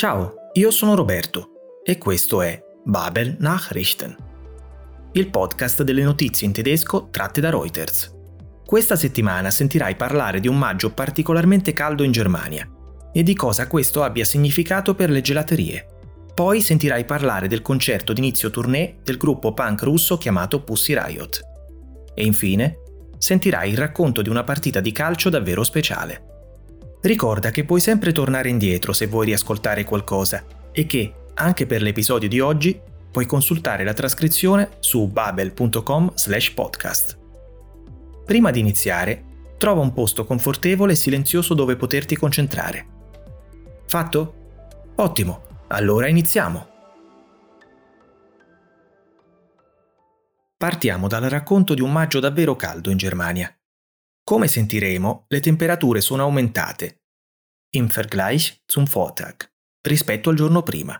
Ciao, io sono Roberto e questo è Babel Nachrichten, il podcast delle notizie in tedesco tratte da Reuters. Questa settimana sentirai parlare di un maggio particolarmente caldo in Germania e di cosa questo abbia significato per le gelaterie. Poi sentirai parlare del concerto d'inizio tournée del gruppo punk russo chiamato Pussy Riot. E infine sentirai il racconto di una partita di calcio davvero speciale. Ricorda che puoi sempre tornare indietro se vuoi riascoltare qualcosa e che, anche per l'episodio di oggi, puoi consultare la trascrizione su babel.com/podcast. Prima di iniziare, trova un posto confortevole e silenzioso dove poterti concentrare. Fatto? Ottimo, allora iniziamo. Partiamo dal racconto di un maggio davvero caldo in Germania. Come sentiremo, le temperature sono aumentate, im Vergleich zum Vortag, rispetto al giorno prima.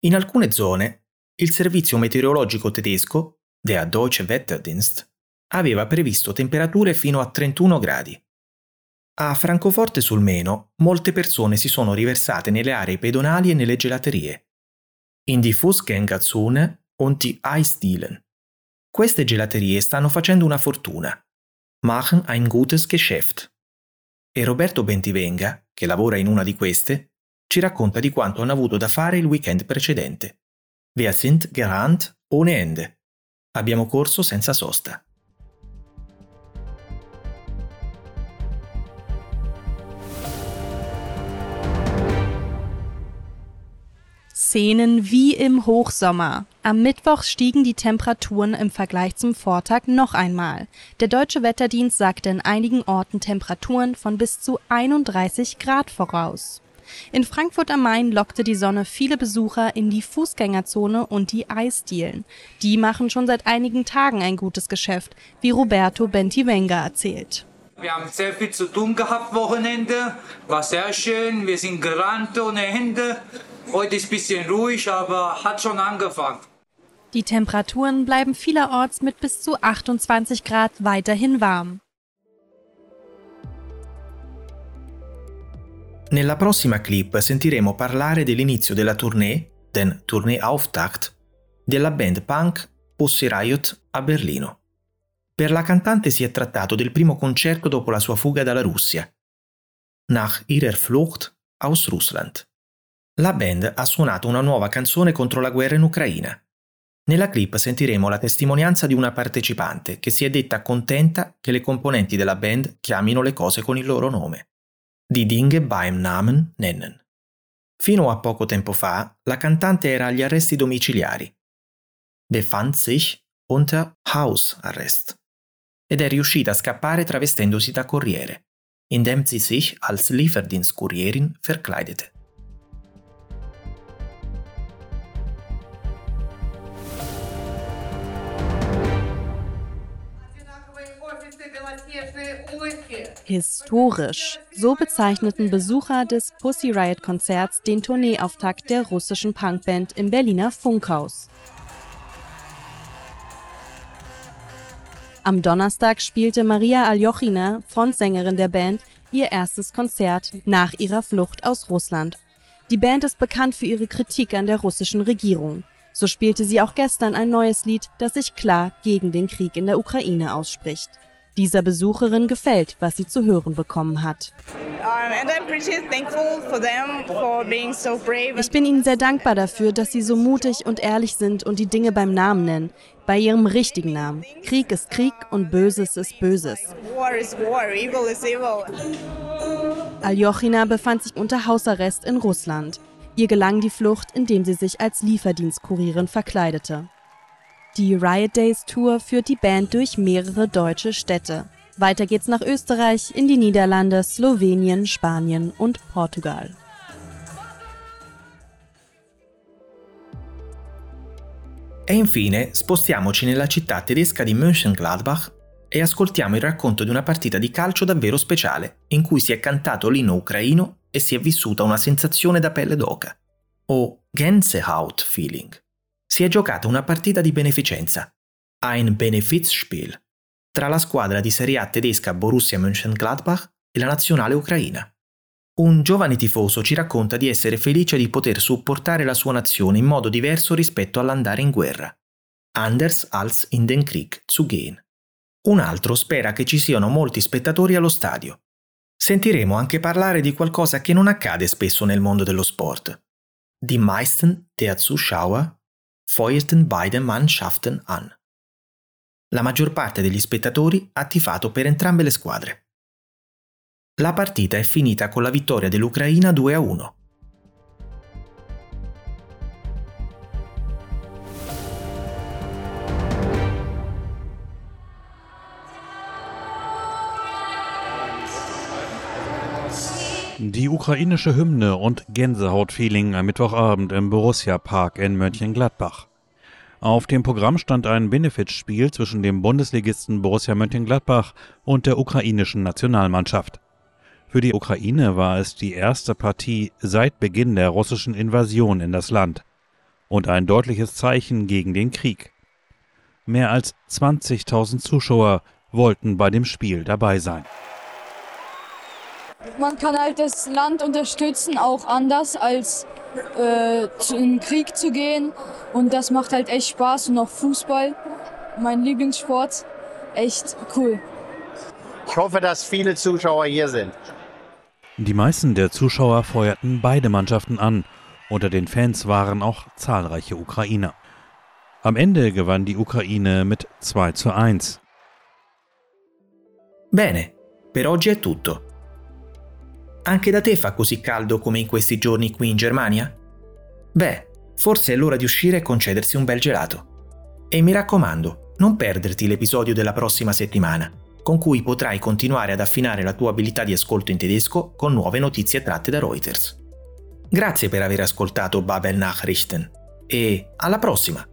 In alcune zone, il servizio meteorologico tedesco, der Deutsche Wetterdienst, aveva previsto temperature fino a 31 gradi. A Francoforte sul Meno, molte persone si sono riversate nelle aree pedonali e nelle gelaterie. In die Fußgängerzone und die Eisdielen. Queste gelaterie stanno facendo una fortuna machen ein gutes Geschäft. E Roberto Bentivenga, che lavora in una di queste, ci racconta di quanto hanno avuto da fare il weekend precedente. Wir sind gerannt ohne Ende. Abbiamo corso senza sosta. Szenen wie im Hochsommer. Am Mittwoch stiegen die Temperaturen im Vergleich zum Vortag noch einmal. Der deutsche Wetterdienst sagte in einigen Orten Temperaturen von bis zu 31 Grad voraus. In Frankfurt am Main lockte die Sonne viele Besucher in die Fußgängerzone und die Eisdielen. Die machen schon seit einigen Tagen ein gutes Geschäft, wie Roberto Bentivenga erzählt. Wir haben sehr viel zu tun gehabt Wochenende, war sehr schön, wir sind gerannt ohne Ende. Heute ist ein bisschen ruhig, aber hat schon angefangen. Die Temperaturen bleiben vielerorts mit bis zu 28 Grad weiterhin warm. Nella prossima clip sentiremo parlare dell'inizio della tournée, den Tournee-Auftakt, della band punk Pussy Riot a Berlino. Per la cantante si è trattato del primo concerto dopo la sua fuga dalla Russia. Nach ihrer Flucht aus Russland la band ha suonato una nuova canzone contro la guerra in Ucraina. Nella clip sentiremo la testimonianza di una partecipante che si è detta contenta che le componenti della band chiamino le cose con il loro nome. Die Dinge beim Namen nennen. Fino a poco tempo fa, la cantante era agli arresti domiciliari. Befand sich unter Hausarrest. Ed è riuscita a scappare travestendosi da corriere, indem sie sich als Lieferdienstkurierin verkleidete. Historisch. So bezeichneten Besucher des Pussy Riot Konzerts den Tourneeauftakt der russischen Punkband im Berliner Funkhaus. Am Donnerstag spielte Maria Aljochina, Frontsängerin der Band, ihr erstes Konzert nach ihrer Flucht aus Russland. Die Band ist bekannt für ihre Kritik an der russischen Regierung. So spielte sie auch gestern ein neues Lied, das sich klar gegen den Krieg in der Ukraine ausspricht. Dieser Besucherin gefällt, was sie zu hören bekommen hat. Ich bin ihnen sehr dankbar dafür, dass sie so mutig und ehrlich sind und die Dinge beim Namen nennen, bei ihrem richtigen Namen. Krieg ist Krieg und Böses ist Böses. Aljochina befand sich unter Hausarrest in Russland. Ihr gelang die Flucht, indem sie sich als Lieferdienstkurierin verkleidete. Die Riot Days Tour führt die Band durch mehrere deutsche Städte. Weiter geht's nach Österreich, in die Niederlande, Slowenien, Spanien und Portugal. E infine spostiamoci nella città tedesca di Mönchengladbach e ascoltiamo il racconto di una partita di calcio davvero speciale, in cui si è cantato l'inno ucraino e si è vissuta una sensazione da pelle d'oca, o Gänsehaut feeling si è giocata una partita di beneficenza, ein Benefizspiel, tra la squadra di Serie A tedesca Borussia Mönchengladbach e la nazionale ucraina. Un giovane tifoso ci racconta di essere felice di poter supportare la sua nazione in modo diverso rispetto all'andare in guerra. Anders als in den Krieg zu gehen. Un altro spera che ci siano molti spettatori allo stadio. Sentiremo anche parlare di qualcosa che non accade spesso nel mondo dello sport. Die meisten der Zuschauer feuerten beide Mannschaften an. La maggior parte degli spettatori ha tifato per entrambe le squadre. La partita è finita con la vittoria dell'Ucraina 2 Die ukrainische Hymne und Gänsehautfeeling am Mittwochabend im Borussia Park in Mönchengladbach. Auf dem Programm stand ein Benefitspiel zwischen dem Bundesligisten Borussia Mönchengladbach und der ukrainischen Nationalmannschaft. Für die Ukraine war es die erste Partie seit Beginn der russischen Invasion in das Land und ein deutliches Zeichen gegen den Krieg. Mehr als 20.000 Zuschauer wollten bei dem Spiel dabei sein. Man kann halt das Land unterstützen, auch anders als äh, in den Krieg zu gehen. Und das macht halt echt Spaß. Und auch Fußball, mein Lieblingssport, echt cool. Ich hoffe, dass viele Zuschauer hier sind. Die meisten der Zuschauer feuerten beide Mannschaften an. Unter den Fans waren auch zahlreiche Ukrainer. Am Ende gewann die Ukraine mit 2 zu 1. Bene, per oggi è tutto. Anche da te fa così caldo come in questi giorni qui in Germania? Beh, forse è l'ora di uscire e concedersi un bel gelato. E mi raccomando, non perderti l'episodio della prossima settimana con cui potrai continuare ad affinare la tua abilità di ascolto in tedesco con nuove notizie tratte da Reuters. Grazie per aver ascoltato Babel Nachrichten e alla prossima!